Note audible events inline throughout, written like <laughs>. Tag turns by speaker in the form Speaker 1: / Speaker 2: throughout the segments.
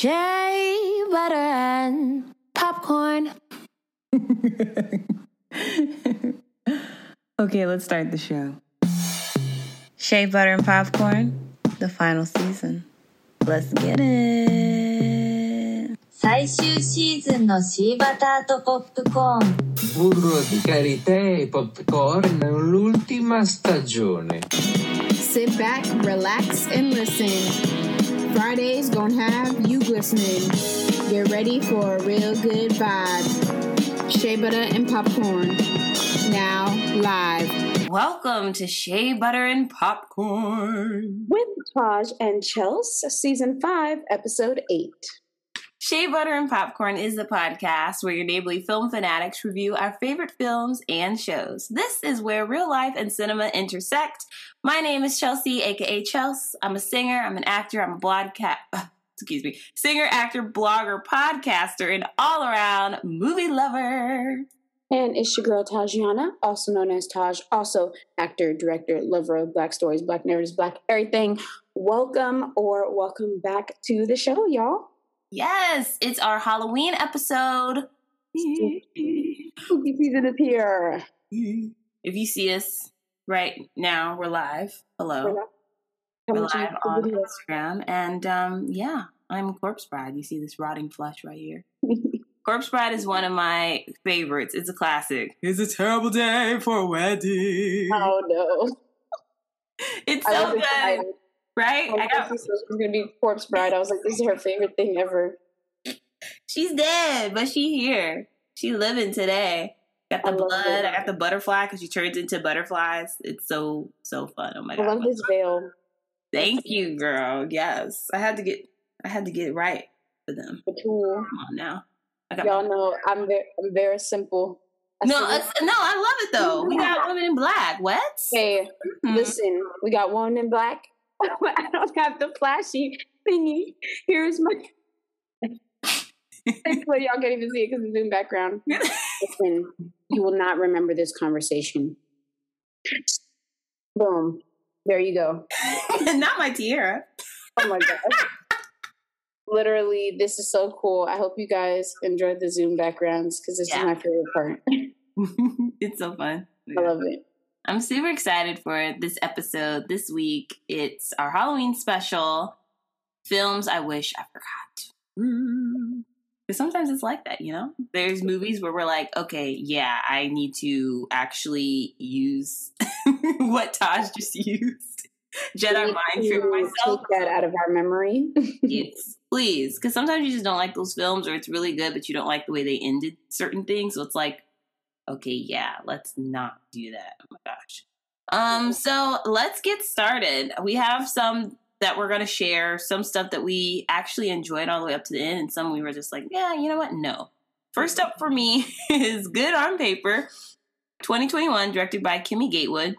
Speaker 1: Shea butter and popcorn. <laughs>
Speaker 2: okay, let's start the show. Shea butter and popcorn, the final season. Let's get it.
Speaker 3: 最終シーズンのシーバターとポップコーン
Speaker 4: Burro di karité e popcorn l'ultima stagione.
Speaker 5: Sit back, relax, and listen. Fridays gonna have you glistening. Get ready for a real good vibe. Shea butter and popcorn. Now live.
Speaker 2: Welcome to Shea Butter and Popcorn.
Speaker 5: With Taj and Chels, season five, episode eight.
Speaker 2: Shea Butter and Popcorn is the podcast where your neighborly film fanatics review our favorite films and shows. This is where real life and cinema intersect. My name is Chelsea, aka Chels. I'm a singer, I'm an actor, I'm a blogcat. <laughs> Excuse me, singer, actor, blogger, podcaster, and all around movie lover.
Speaker 5: And it's your girl Tajiana, also known as Taj, also actor, director, lover of black stories, black narratives, black everything. Welcome or welcome back to the show, y'all.
Speaker 2: Yes, it's our Halloween episode.
Speaker 5: Spooky season is here.
Speaker 2: If you see us right now, we're live. Hello.
Speaker 5: We're live.
Speaker 2: We're
Speaker 5: Coming to you
Speaker 2: live on
Speaker 5: video.
Speaker 2: Instagram. And um, yeah, I'm Corpse Bride. You see this rotting flesh right here. <laughs> Corpse Bride is one of my favorites. It's a classic. It's a terrible day for a wedding.
Speaker 5: Oh no. <laughs>
Speaker 2: It's
Speaker 5: I
Speaker 2: so
Speaker 5: was
Speaker 2: good,
Speaker 5: excited.
Speaker 2: Right? I
Speaker 5: Lucy said was gonna be Corpse Bride, I was like, this is her favorite thing ever.
Speaker 2: she's dead, but she here. She living today. Got the
Speaker 5: I
Speaker 2: blood. I got the butterfly because she turns into butterflies. It's so so fun. Oh my
Speaker 5: I
Speaker 2: god!
Speaker 5: love this veil.
Speaker 2: Thank you, girl. Yes, I had to get I had to get it right for them.
Speaker 5: The tool.
Speaker 2: Come on now. I
Speaker 5: Y'all know I'm very, I'm very simple. I
Speaker 2: no, it's, no, I love it though. We got women in black. What?
Speaker 5: Hey,
Speaker 2: Mhm.
Speaker 5: listen, we got one in black. <laughs> I don't have the flashy thingy. Here's my. <laughs> Thankfully, y'all can't even see it because the Zoom background. Listen, you will not remember this conversation. Boom. There you go. <laughs>
Speaker 2: Not my tiara.
Speaker 5: Oh my god. Literally, this is so cool. I hope you guys enjoyed the Zoom backgrounds because this
Speaker 2: Yeah.
Speaker 5: is my favorite part.
Speaker 2: it's so fun.
Speaker 5: I love it.
Speaker 2: I'm super excited for this episode this week. It's our Halloween special. Films I wish I forgot. Mm. Because sometimes it's like that, you know? There's movies where we're like, okay, yeah, I need to actually use <laughs> what Taj just used. Jedi
Speaker 5: We need
Speaker 2: mind
Speaker 5: to
Speaker 2: myself.
Speaker 5: Take that out of our memory. <laughs>
Speaker 2: Yes, please. Because sometimes you just don't like those films, or it's really good, but you don't like the way they ended certain things. So it's like, okay, yeah, let's not do that. Oh my gosh. Um, so let's get started. We have some that we're gonna share, some stuff that we actually enjoyed all the way up to the end, and some we were just like, yeah, you know what? No. First up for me <laughs> is Good on Paper, 2021, directed by Kimmy Gatewood.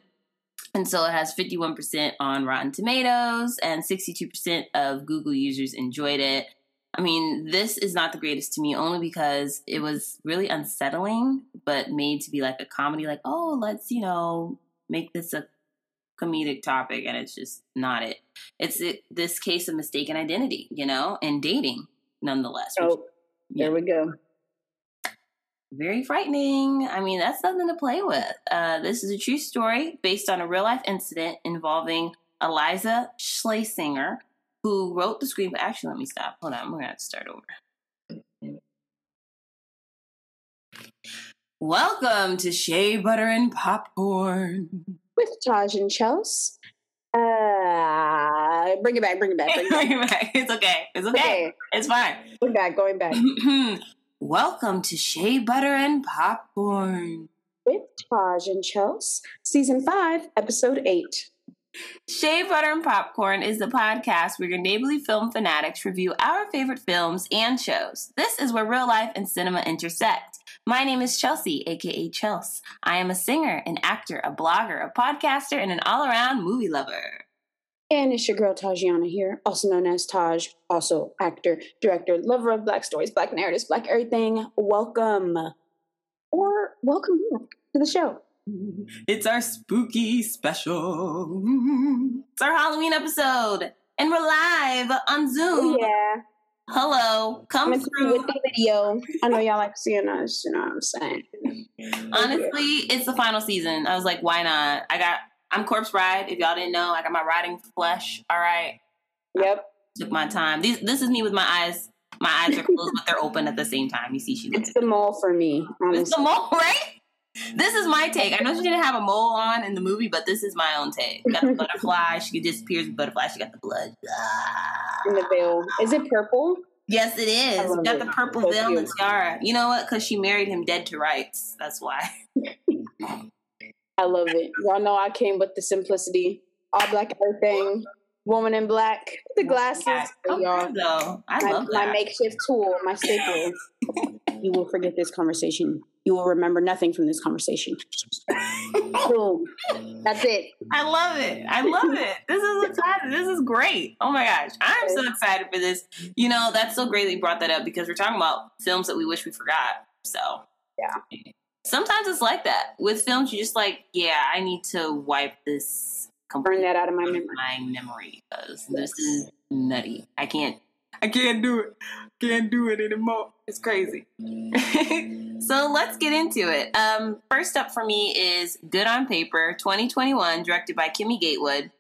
Speaker 2: And so it has 51% on Rotten Tomatoes, and 62% of Google users enjoyed it. I mean, this is not the greatest to me only because it was really unsettling, but made to be like a comedy, like, oh, let's, you know, make this a comedic topic. And it's just not it. It's it, this case of mistaken identity, you know, and dating nonetheless. which-
Speaker 5: Oh, there we go.
Speaker 2: very frightening. I mean, that's nothing to play with. Uh, this is a true story based on a real life incident involving Eliza Schlesinger, who wrote the screenplay. Actually, let me stop. Hold on, we're gonna have to start over. Welcome to Shea Butter and Popcorn.
Speaker 5: With Taj and Chels. Uh, bring it back, bring it back, bring it back. <laughs>
Speaker 2: it's okay. It's okay.
Speaker 5: Okay,
Speaker 2: It's fine.
Speaker 5: going back, going back. <laughs>
Speaker 2: Welcome to Shea Butter and Popcorn.
Speaker 5: With Taj and Chels, season five, episode eight.
Speaker 2: Shea Butter and Popcorn is the podcast where your neighborly film fanatics review our favorite films and shows. This is where real life and cinema intersect. My name is Chelsea, aka Chels. I am a singer, an actor, a blogger, a podcaster, and an all around movie lover.
Speaker 5: And it's your girl Tajiana here, also known as Taj, also actor, director, lover of black stories, black narratives, black everything. Welcome. Or welcome to the show.
Speaker 2: It's our spooky special. It's our Halloween episode. And we're live on Zoom.
Speaker 5: Oh, yeah.
Speaker 2: Hello, come
Speaker 6: I'm with the video. I know y'all like seeing us. You know what I'm saying? <laughs>
Speaker 2: Honestly, it's the final season. I was like, why not? I got. I'm Corpse Bride. If y'all didn't know, I got my riding flesh. All right,
Speaker 6: Yep.
Speaker 2: took my time. These, this is me with my eyes. My eyes are closed, but they're open at the same time. You see, she looks.
Speaker 6: It's the mole for me.
Speaker 2: It's the mole, <laughs> right? This is my take. I know she didn't have a mole on in the movie, but this is my own take. Got the <laughs> butterfly. She disappears with butterfly. She got the blood. Ah.
Speaker 6: In the veil. Is it purple?
Speaker 2: Yes, it is.
Speaker 6: I love
Speaker 2: Got
Speaker 6: it.
Speaker 2: the purple
Speaker 6: So
Speaker 2: veil and the tiara. You know what? Because she married him dead to rights. That's why.
Speaker 6: I love it. Y'all know I came with the simplicity. All black everything. Woman in black. The glasses.
Speaker 2: Oh,
Speaker 6: y'all.
Speaker 2: though. I
Speaker 6: my,
Speaker 2: love
Speaker 6: my makeshift tool, my staple. <laughs> you will forget this conversation. You will remember nothing from this conversation. <laughs> Boom. That's it.
Speaker 2: I love it. I love it. This is exciting. This is great. Oh my gosh. I'm so excited for this. You know, that's so great that you brought that up because we're talking about films that we wish we forgot. So,
Speaker 6: Yeah.
Speaker 2: Sometimes it's like that. With films, you're just like, yeah, I need to wipe this
Speaker 6: Burn that out of my memory.
Speaker 2: my memory because this is nutty. I can't. I can't do it. Can't do it anymore. It's crazy. <laughs> so let's get into it. Um, first up for me is Good on Paper 2021, directed by Kimmy Gatewood.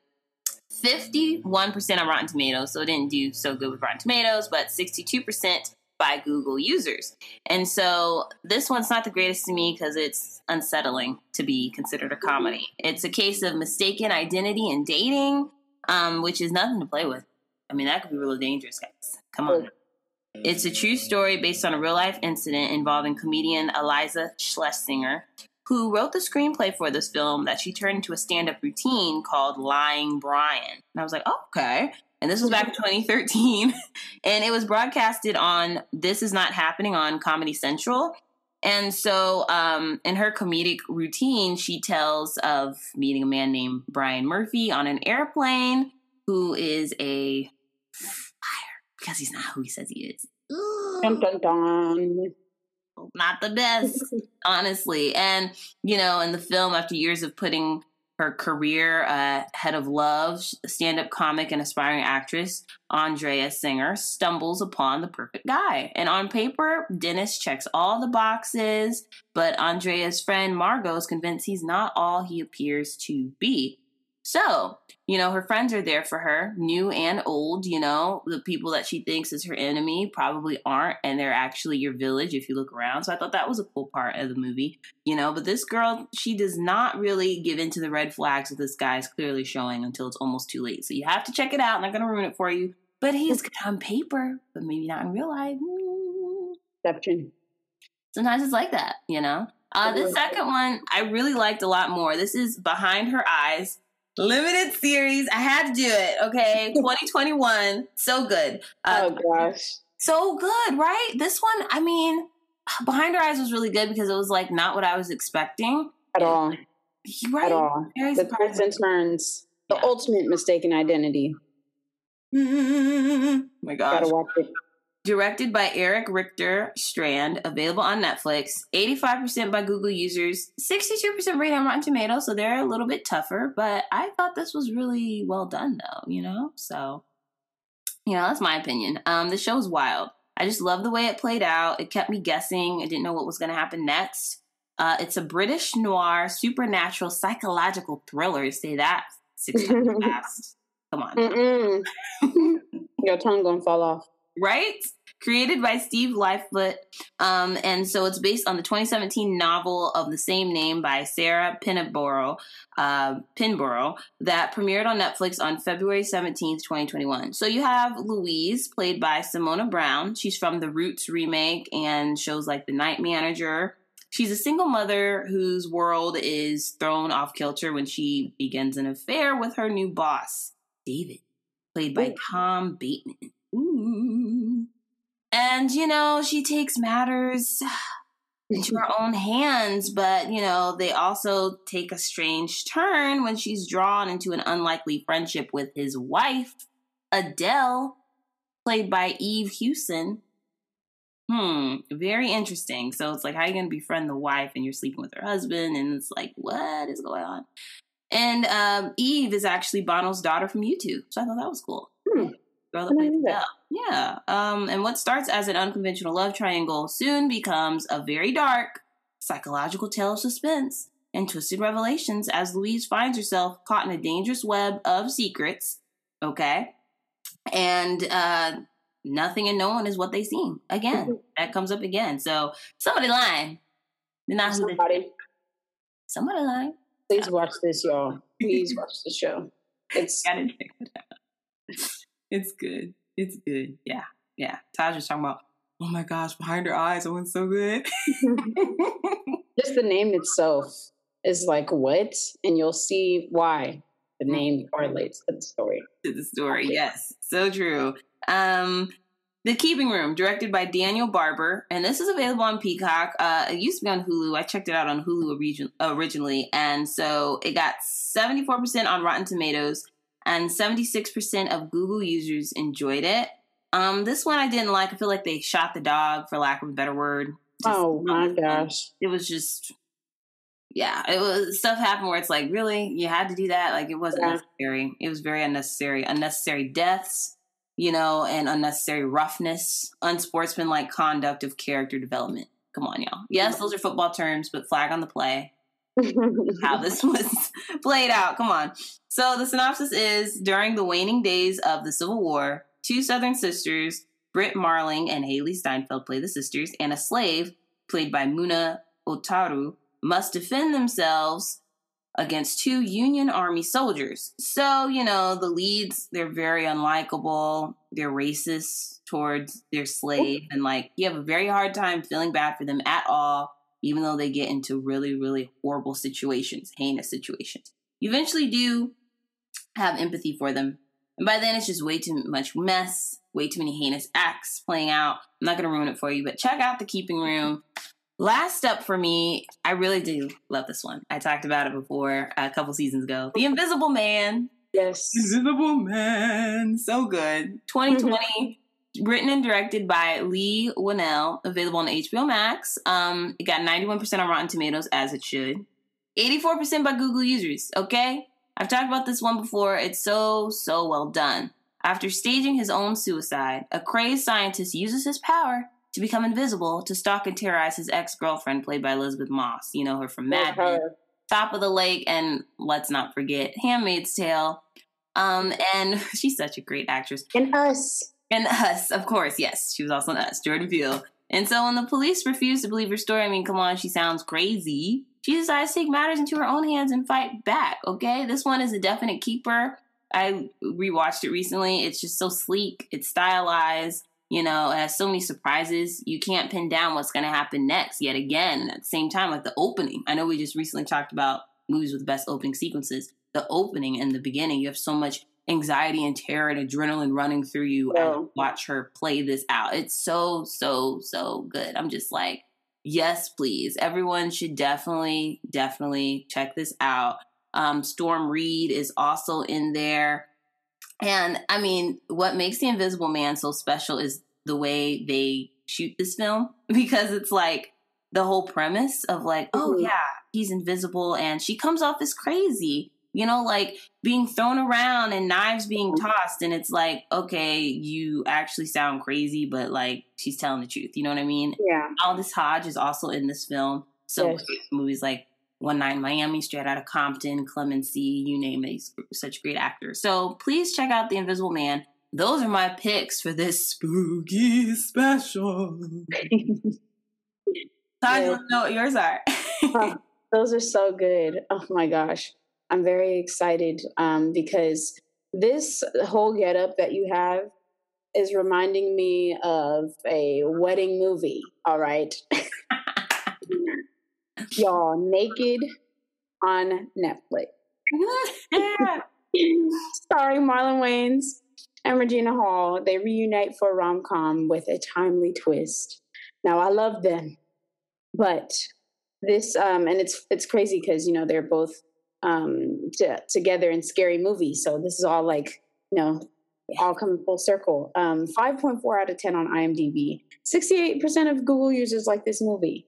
Speaker 2: 51% on Rotten Tomatoes, so it didn't do so good with Rotten Tomatoes, but 62% by Google users. And so this one's not the greatest to me because it's unsettling to be considered a comedy. It's a case of mistaken identity and dating, um, which is nothing to play with. I mean, that could be really dangerous, guys. Come on. It's a true story based on a real life incident involving comedian Eliza Schlesinger, who wrote the screenplay for this film that she turned into a stand up routine called Lying Brian. And I was like, oh, okay. And this was back in 2013. <laughs> and it was broadcasted on This Is Not Happening on Comedy Central. And so, um, in her comedic routine, she tells of meeting a man named Brian Murphy on an airplane who is a liar because he's not who he says he is.
Speaker 6: Dun, dun, dun.
Speaker 2: Not the best, <laughs> honestly. And, you know, in the film, after years of putting her career uh, head of love, stand up comic and aspiring actress Andrea Singer stumbles upon the perfect guy. And on paper, Dennis checks all the boxes, but Andrea's friend Margot is convinced he's not all he appears to be. So, you know, her friends are there for her, new and old. You know, the people that she thinks is her enemy probably aren't, and they're actually your village if you look around. So I thought that was a cool part of the movie, you know. But this girl, she does not really give into the red flags that this guy is clearly showing until it's almost too late. So you have to check it out. I'm not going to ruin it for you. But he's good on paper, but maybe not in real life. Mm.
Speaker 6: Deception.
Speaker 2: Sometimes it's like that, you know. Uh, the second one I really liked a lot more. This is Behind Her Eyes, limited series. I had to do it. Okay, <laughs> 2021, so good. Uh,
Speaker 6: oh gosh.
Speaker 2: so good, right? This one, I mean, Behind Her Eyes was really good because it was like not what I was expecting.
Speaker 6: At all.
Speaker 2: Right?
Speaker 6: At all.
Speaker 2: Very
Speaker 6: The twists and turns. The
Speaker 2: Yeah.
Speaker 6: ultimate mistaken identity.
Speaker 2: Oh my gosh.
Speaker 6: Gotta watch it.
Speaker 2: Directed by Erik Richter Strand, available on Netflix. 85% by Google users, 62% rated on Rotten Tomatoes, so they're a little bit tougher, but I thought this was really well done though, you know? So, you know, that's my opinion. Um, the show's wild. I just love the way it played out. It kept me guessing. I didn't know what was going to happen next. Uh, it's a British noir, supernatural, psychological thriller. Say that six times <laughs> fast. Come on. <laughs>
Speaker 6: Your tongue gonna fall off.
Speaker 2: Right? Created by Steve Lightfoot. Um, and so it's based on the 2017 novel of the same name by Sarah Pinborough, uh, Pinborough that premiered on Netflix on February 17th, 2021. So you have Louise, played by Simona Brown. She's from the Roots remake and shows like The Night Manager. She's a single mother whose world is thrown off kilter when she begins an affair with her new boss, David, played by. Tom Bateman. And, you know, she takes matters into her <laughs> own hands, but, you know, they also take a strange turn when she's drawn into an unlikely friendship with his wife, Adele, played by Eve Hewson. Hmm, very interesting. So it's like, how are you going to befriend the wife and you're sleeping with her husband? And it's like, what is going on? And um, Eve is actually Bono's daughter from U2. So I thought that was cool. Girl
Speaker 5: I
Speaker 2: that played
Speaker 5: knew that.
Speaker 2: Adele. Yeah. Um, and what starts as an unconventional love triangle soon becomes a very dark psychological tale of suspense and twisted revelations as Louise finds herself caught in a dangerous web of secrets. Okay. And uh nothing and no one is what they seem. Again, that comes up again. So somebody lying. They're not they
Speaker 5: Somebody,
Speaker 2: somebody lying.
Speaker 5: please watch this, y'all. Please watch the show. <laughs> It's
Speaker 2: Gotta check it out. It's good. It's good. Yeah. Yeah. Taj was talking about, oh my gosh, behind her eyes, it went so good. <laughs>
Speaker 5: just the name itself is like what, and you'll see why the name correlates to the story.
Speaker 2: to the story. Yes, so true. Um, the Keeping Room, directed by Daniel Barber, and this is available on Peacock. Uh, it used to be on Hulu. I checked it out on Hulu origin- originally, and so it got seventy four percent on Rotten Tomatoes, and seventy six percent of Google users enjoyed it. Um, this one I didn't like. I feel like they shot the dog, for lack of a better word. Just-
Speaker 5: Oh my gosh.
Speaker 2: it was just yeah it was stuff happened where it's like really you had to do that like it wasn't
Speaker 5: Yeah.
Speaker 2: necessary it was very unnecessary unnecessary deaths you know and unnecessary roughness unsportsmanlike conduct of character development come on y'all yes those are football terms but flag on the play how this <laughs> was played out. Come on. So the synopsis is during the waning days of the Civil War, two Southern sisters, Brit Marling and Hailee Steinfeld play the sisters, and a slave, played by Muna Otaru, must defend themselves against two Union Army soldiers. So, you know, the leads, they're very unlikable. They're racist towards their slave. And, like, you have a very hard time feeling bad for them at all, even though they get into really, really horrible situations, heinous situations. You eventually do have empathy for them. And by then, it's just way too much mess, way too many heinous acts playing out. I'm not going to ruin it for you, but check out The Keeping Room. Last up for me, I really do love this one. I talked about it before a couple seasons ago. The Invisible Man.
Speaker 5: yes.
Speaker 2: Invisible Man. So good. 2020. Written and directed by Leigh Whannell, available on HBO Max. Um, it got 91% on Rotten Tomatoes, as it should. 84% by Google users, okay? I've talked about this one before. It's so, so well done. After staging his own suicide, a crazed scientist uses his power to become invisible to stalk and terrorize his ex girlfriend, played by Elisabeth Moss. You know her from Mad Men. Top of the Lake, and let's not forget Handmaid's Tale. Um, and <laughs> she's such a great actress.
Speaker 5: And us.
Speaker 2: And Us, of course, yes, she was also in Us, Jordan Peele. And so when the police refuse to believe her story, I mean, come on, she sounds crazy. She decides to take matters into her own hands and fight back. Okay, this one is a definite keeper. I rewatched it recently. It's just so sleek. It's stylized. You know, it has so many surprises. You can't pin down what's going to happen next yet again. And at the same time, like the opening. I know we just recently talked about movies with the best opening sequences. The opening and the beginning, you have so much anxiety and terror and adrenaline running through you
Speaker 5: Yeah.
Speaker 2: you watch her play this out. It's so, so, so good. I'm just like, yes, please. Everyone should definitely, definitely check this out. Um, Storm Reid is also in there. And I mean, what makes The Invisible Man so special is the way they shoot this film <laughs> because it's like the whole premise of like, oh
Speaker 5: Mhm.
Speaker 2: yeah, he's invisible and she comes off as crazy, you know, like being thrown around and knives being
Speaker 5: Mhm.
Speaker 2: tossed. And it's like, okay, you actually sound crazy, but like she's telling the truth. You know what I mean?
Speaker 5: Yeah.
Speaker 2: Aldis Hodge is also in this film. So
Speaker 5: Yes.
Speaker 2: movies like One Night in Miami, Straight Outta Compton, Clemency, you name it. He's such a great actor. So please check out The Invisible Man. Those are my picks for this spooky special. Todd,
Speaker 5: Yeah.
Speaker 2: know what yours are. <laughs>
Speaker 5: Huh. Those are so good. Oh my gosh. I'm very excited um, because this whole getup that you have is reminding me of a wedding movie. All right. <laughs> Y'all naked on Netflix. <laughs> Starring Marlon Wayans and Regina Hall. They reunite for a rom com with a timely twist. Now I love them, but this um and it's it's crazy because you know they're both um t- together in scary movies. So this is all like you know all coming full circle. Um, five point four out of ten on IMDb. Sixty eight percent of Google users like this movie.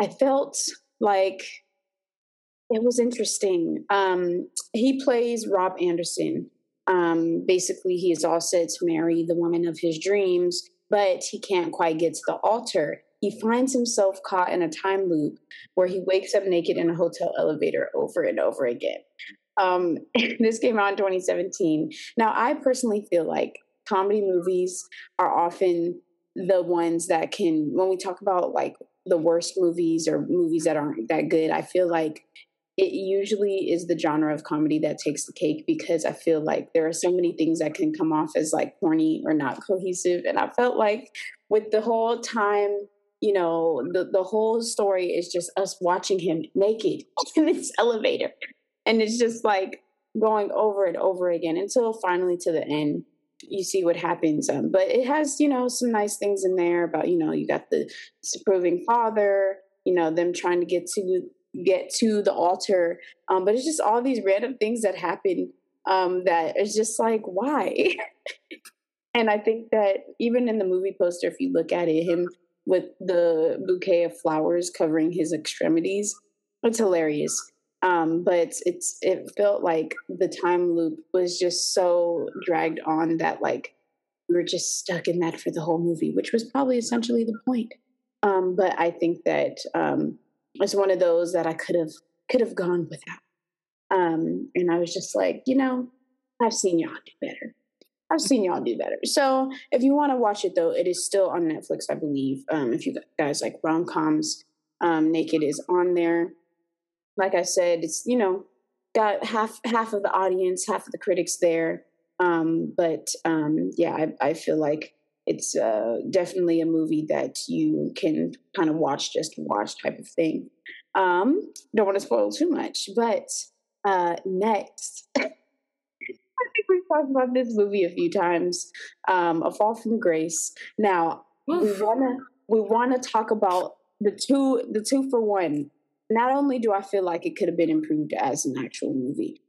Speaker 5: I felt like it was interesting. Um, he plays Rob Anderson, Um, basically, he is all set to marry the woman of his dreams, but he can't quite get to the altar. He finds himself caught in a time loop where he wakes up naked in a hotel elevator over and over again. Um, <laughs> this came out in 2017. Now, I personally feel like comedy movies are often the ones that can, when we talk about like the worst movies or movies that aren't that good, I feel like it usually is the genre of comedy that takes the cake because I feel like there are so many things that can come off as like corny or not cohesive. And I felt like with the whole time, you know, the, the whole story is just us watching him naked <laughs> in this elevator. And it's just like going over and over again until finally to the end you see what happens. Um, but it has, you know, some nice things in there about, you know, you got the disapproving father, you know, them trying to get to get to the altar. Um, but it's just all these random things that happen um, that is just like, why? <laughs> and I think that even in the movie poster, if you look at it, him with the bouquet of flowers covering his extremities, it's hilarious. Um, but it's, it felt like the time loop was just so dragged on that like we were just stuck in that for the whole movie, which was probably essentially the point. Um, but I think that um, it's one of those that I could have could have gone without. Um, and I was just like, you know, I've seen y'all do better. I've seen y'all do better. So if you want to watch it though, it is still on Netflix, I believe. Um, if you guys like rom coms, um, Naked is on there. Like I said, it's you know got half half of the audience, half of the critics there. Um, but um, yeah, I, I feel like it's uh, definitely a movie that you can kind of watch just watch type of thing. Um, don't want to spoil too much, but uh, next, <laughs> I think we've talked about this movie a few times. Um, a Fall from Grace. Now we wanna we wanna talk about the two the two for one. Not only do I feel like it could have been improved as an actual movie,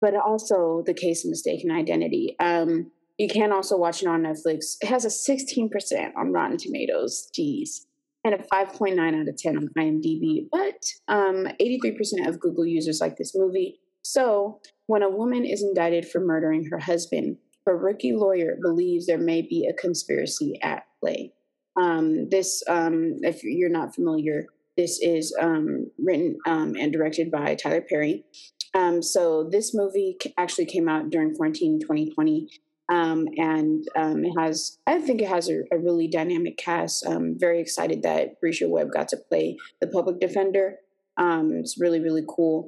Speaker 5: but also the case of mistaken identity. Um, you can also watch it on Netflix. It has a 16% on Rotten Tomatoes. Jeez. And a 5.9 out of 10 on IMDb. But um, 83% of Google users like this movie. So when a woman is indicted for murdering her husband, her rookie lawyer believes there may be a conspiracy at play. Um, this, um, if you're not familiar, this is um, written um, and directed by Tyler Perry. Um, so this movie actually came out during quarantine 2020 um, and it has, I think it has a, a really dynamic cast. I'm very excited that Bresha Webb got to play the public defender. It's really, really cool.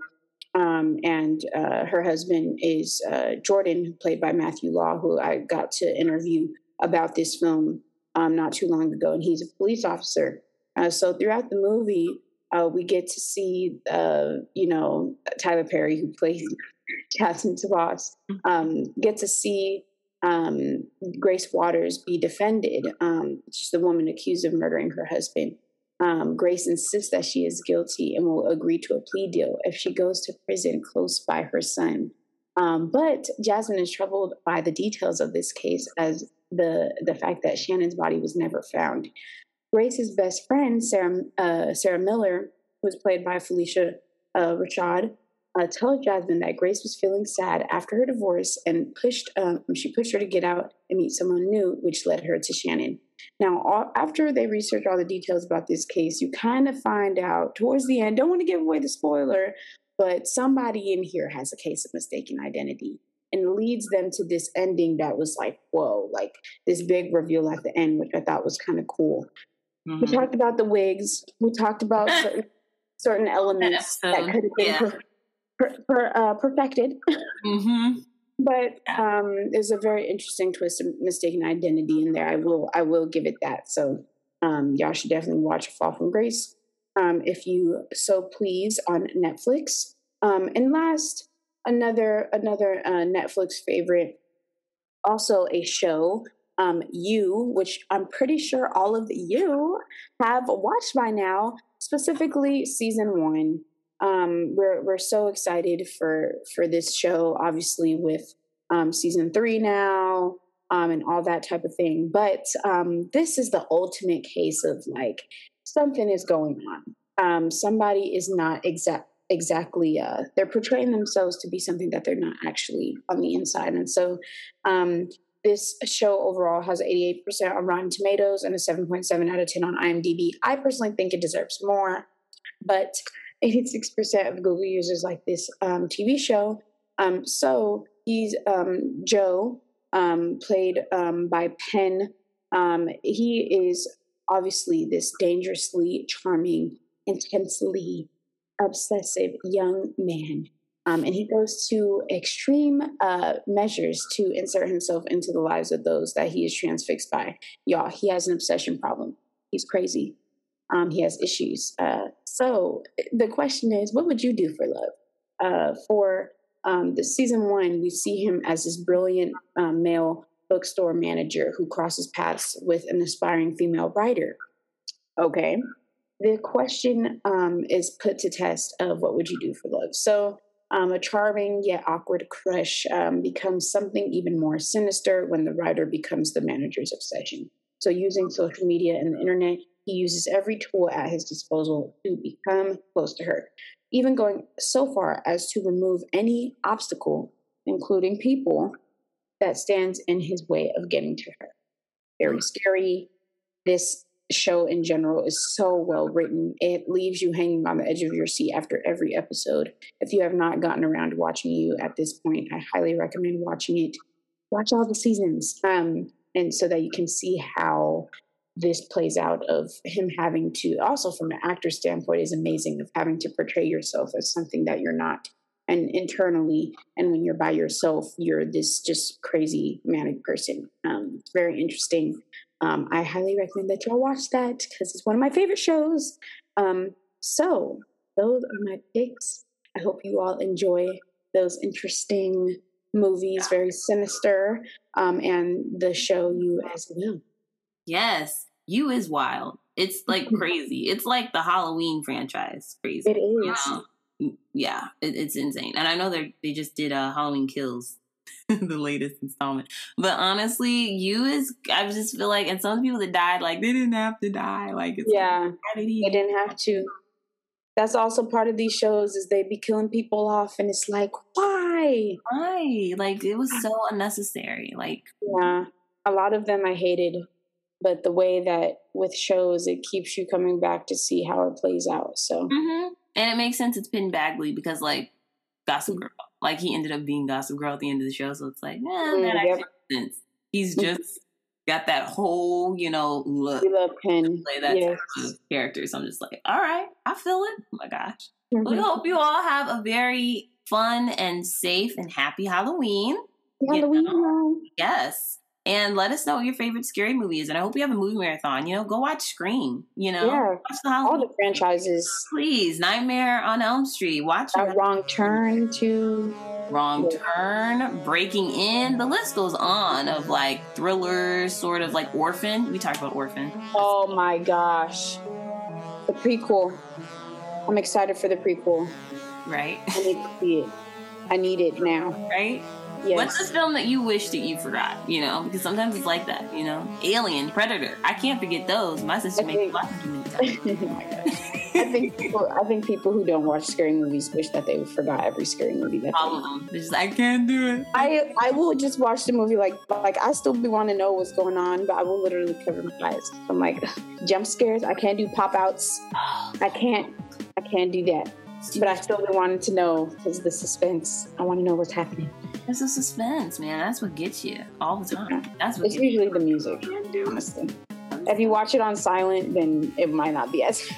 Speaker 5: Um, and uh, her husband is uh, Jordan, played by Matthew Law, who I got to interview about this film um, not too long ago, and he's a police officer. Uh, so throughout the movie, uh, we get to see, uh, you know, Tyler Perry, who plays <laughs> Jasmine boss, um, get to see um, Grace Waters be defended. Um, she's the woman accused of murdering her husband. Um, Grace insists that she is guilty and will agree to a plea deal if she goes to prison close by her son. Um, but Jasmine is troubled by the details of this case as the the fact that Shannon's body was never found. Grace's best friend, Sarah, uh, Sarah Miller, who was played by Phylicia uh, Rashad, uh, told Jasmine that Grace was feeling sad after her divorce and pushed um, she pushed her to get out and meet someone new, which led her to Shannon. Now, all, after they research all the details about this case, you kind of find out towards the end. Don't want to give away the spoiler, but somebody in here has a case of mistaken identity and leads them to this ending that was like, whoa, like this big reveal at the end, which I thought was kind of cool. Mm-hmm. We talked about the wigs. We talked about <laughs> certain, certain elements that could have been. Yeah per, per, uh, perfected. <laughs> Mm-hmm. But um, there's a very interesting twist of mistaken identity in there. I will I will give it that. So um, y'all should definitely watch Fall from Grace um, if you so please on Netflix. Um, and last, another another uh, Netflix favorite, also a show. Um, you, which I'm pretty sure all of you have watched by now, specifically season one um, we're we're so excited for for this show. Obviously, with um, season three now um, and all that type of thing. But um, this is the ultimate case of like something is going on. Um, somebody is not exact exactly uh, they're portraying themselves to be something that they're not actually on the inside. And so um, this show overall has 88% on Rotten Tomatoes and a 7.7 out of 10 on IMDb. I personally think it deserves more, but 86% of Google users like this um, TV show. Um, so he's um, Joe, um, played um, by Penn. Um, he is obviously this dangerously charming, intensely obsessive young man. And he goes to extreme uh, measures to insert himself into the lives of those that he is transfixed by. Y'all, he has an obsession problem. He's crazy. Um, he has issues. Uh, so the question is, what would you do for love? Uh, for um, the season one, we see him as this brilliant um, male bookstore manager who crosses paths with an aspiring female writer. Okay, the question um, is put to test of what would you do for love. So um, a charming yet awkward crush um, becomes something even more sinister when the writer becomes the manager's obsession. So using social media and the internet, he uses every tool at his disposal to become close to her, even going so far as to remove any obstacle, including people, that stands in his way of getting to her. Very scary. This show in general is so well written. It leaves you hanging on the edge of your seat after every episode. If you have not gotten around to watching you at this point, I highly recommend watching it. Watch all the seasons. Um, and so that you can see how this plays out of him having to also from an actor standpoint is amazing of having to portray yourself as something that you're not. And internally and when you're by yourself you're this just crazy manic person. Um, very interesting. Um, i highly recommend that y'all watch that because it's one of my favorite shows. Um, so those are my picks. I hope you all enjoy those interesting movies very sinister um, and the show you as well
Speaker 2: Yes, you is wild. It's like <laughs> crazy. It's like the Halloween franchise. Crazy.
Speaker 5: it is?
Speaker 2: Mm, Yeah, it, it's insane. And I know they they just did uh, Halloween Kills, <laughs> the latest installment. But honestly, you is I just feel like, and some people that died, like they didn't have to die. Like it's
Speaker 5: yeah
Speaker 2: like, did
Speaker 5: they didn't have to that's also part of these shows is they be killing people off and it's like why
Speaker 2: Why? Like it was so unnecessary. Like
Speaker 5: yeah a lot of them i hated but the way that with shows it keeps you coming back to see how it plays out so
Speaker 2: hmm And it makes sense it's Penn Badgley because like Gossip Girl. Like he ended up being Gossip Girl at the end of the show, so it's like, eh,
Speaker 5: Mm,
Speaker 2: that
Speaker 5: yep.
Speaker 2: actually sense. He's <laughs> just got that whole, you know, look
Speaker 5: we love Penn.
Speaker 2: play that
Speaker 5: yes.
Speaker 2: of character. So I'm just like, all right, I feel it. Oh my gosh. We
Speaker 5: Mhm.
Speaker 2: hope you all have a very fun and safe and happy Halloween.
Speaker 5: Halloween.
Speaker 2: Yes. And let us know what your favorite scary movie is. And I hope you have a movie marathon. You know, go watch Scream. You know,
Speaker 5: Yeah.
Speaker 2: watch the
Speaker 5: all the franchises
Speaker 2: Please, Nightmare on Elm Street. Watch
Speaker 5: a wrong turn to
Speaker 2: Wrong
Speaker 5: Yeah.
Speaker 2: Turn, Breaking In. The list goes on of like thrillers, sort of like Orphan. We talked about Orphan,
Speaker 5: oh my gosh the prequel i'm excited for the prequel
Speaker 2: right?
Speaker 5: i need to see it i need it now
Speaker 2: right?
Speaker 5: Yes
Speaker 2: What's the film that you wish that you forgot? You know, because sometimes it's like that. You know, Alien, Predator. I can't forget those. My sister
Speaker 5: I
Speaker 2: makes me watch them too many times.
Speaker 5: oh my gosh. I think people, I think people who don't watch scary movies wish that they forgot every scary movie that
Speaker 2: All of them. They're just, I can't do it.
Speaker 5: I I will just watch the movie like like I still be want to know what's going on, but I will literally cover my eyes. I'm like jump scares. I can't do pop outs. Oh. I can't I can't do that. But I still wanting to know because the suspense. I want to know what's happening.
Speaker 2: It's a suspense, man. That's what gets you all the time. That's what
Speaker 5: It's usually the music, honestly. If you watch it on silent, then it might not be as.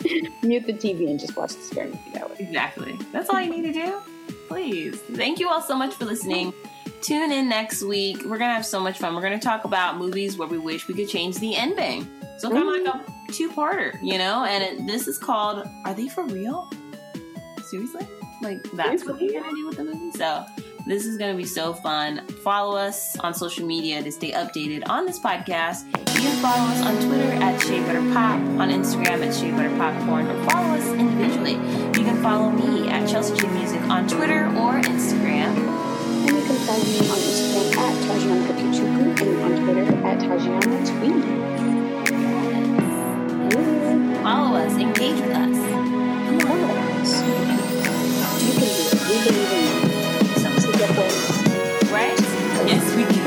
Speaker 5: <laughs> Mute the TV and just watch the scary movie that way.
Speaker 2: Exactly. That's all you need to do. Please. Thank you all so much for listening. Tune in next week. We're gonna have so much fun. We're gonna talk about movies where we wish we could change the ending. So kind of like a two-parter, you know. And it, this is called "Are They for Real?" seriously? Like, that's what we're going to do with the movie? So, this is going to be so fun. Follow us on social media to stay updated on this podcast. You can follow us on Twitter at Shea Butter Pop, on Instagram at Shea Butter Popcorn, or follow us individually. You can follow me at Chelsea G Music on Twitter or Instagram.
Speaker 5: And you can follow me on Instagram at Tajiana Pakichuku and on Twitter at Tajiana Tweet. Follow us, engage with us. Yes, we can.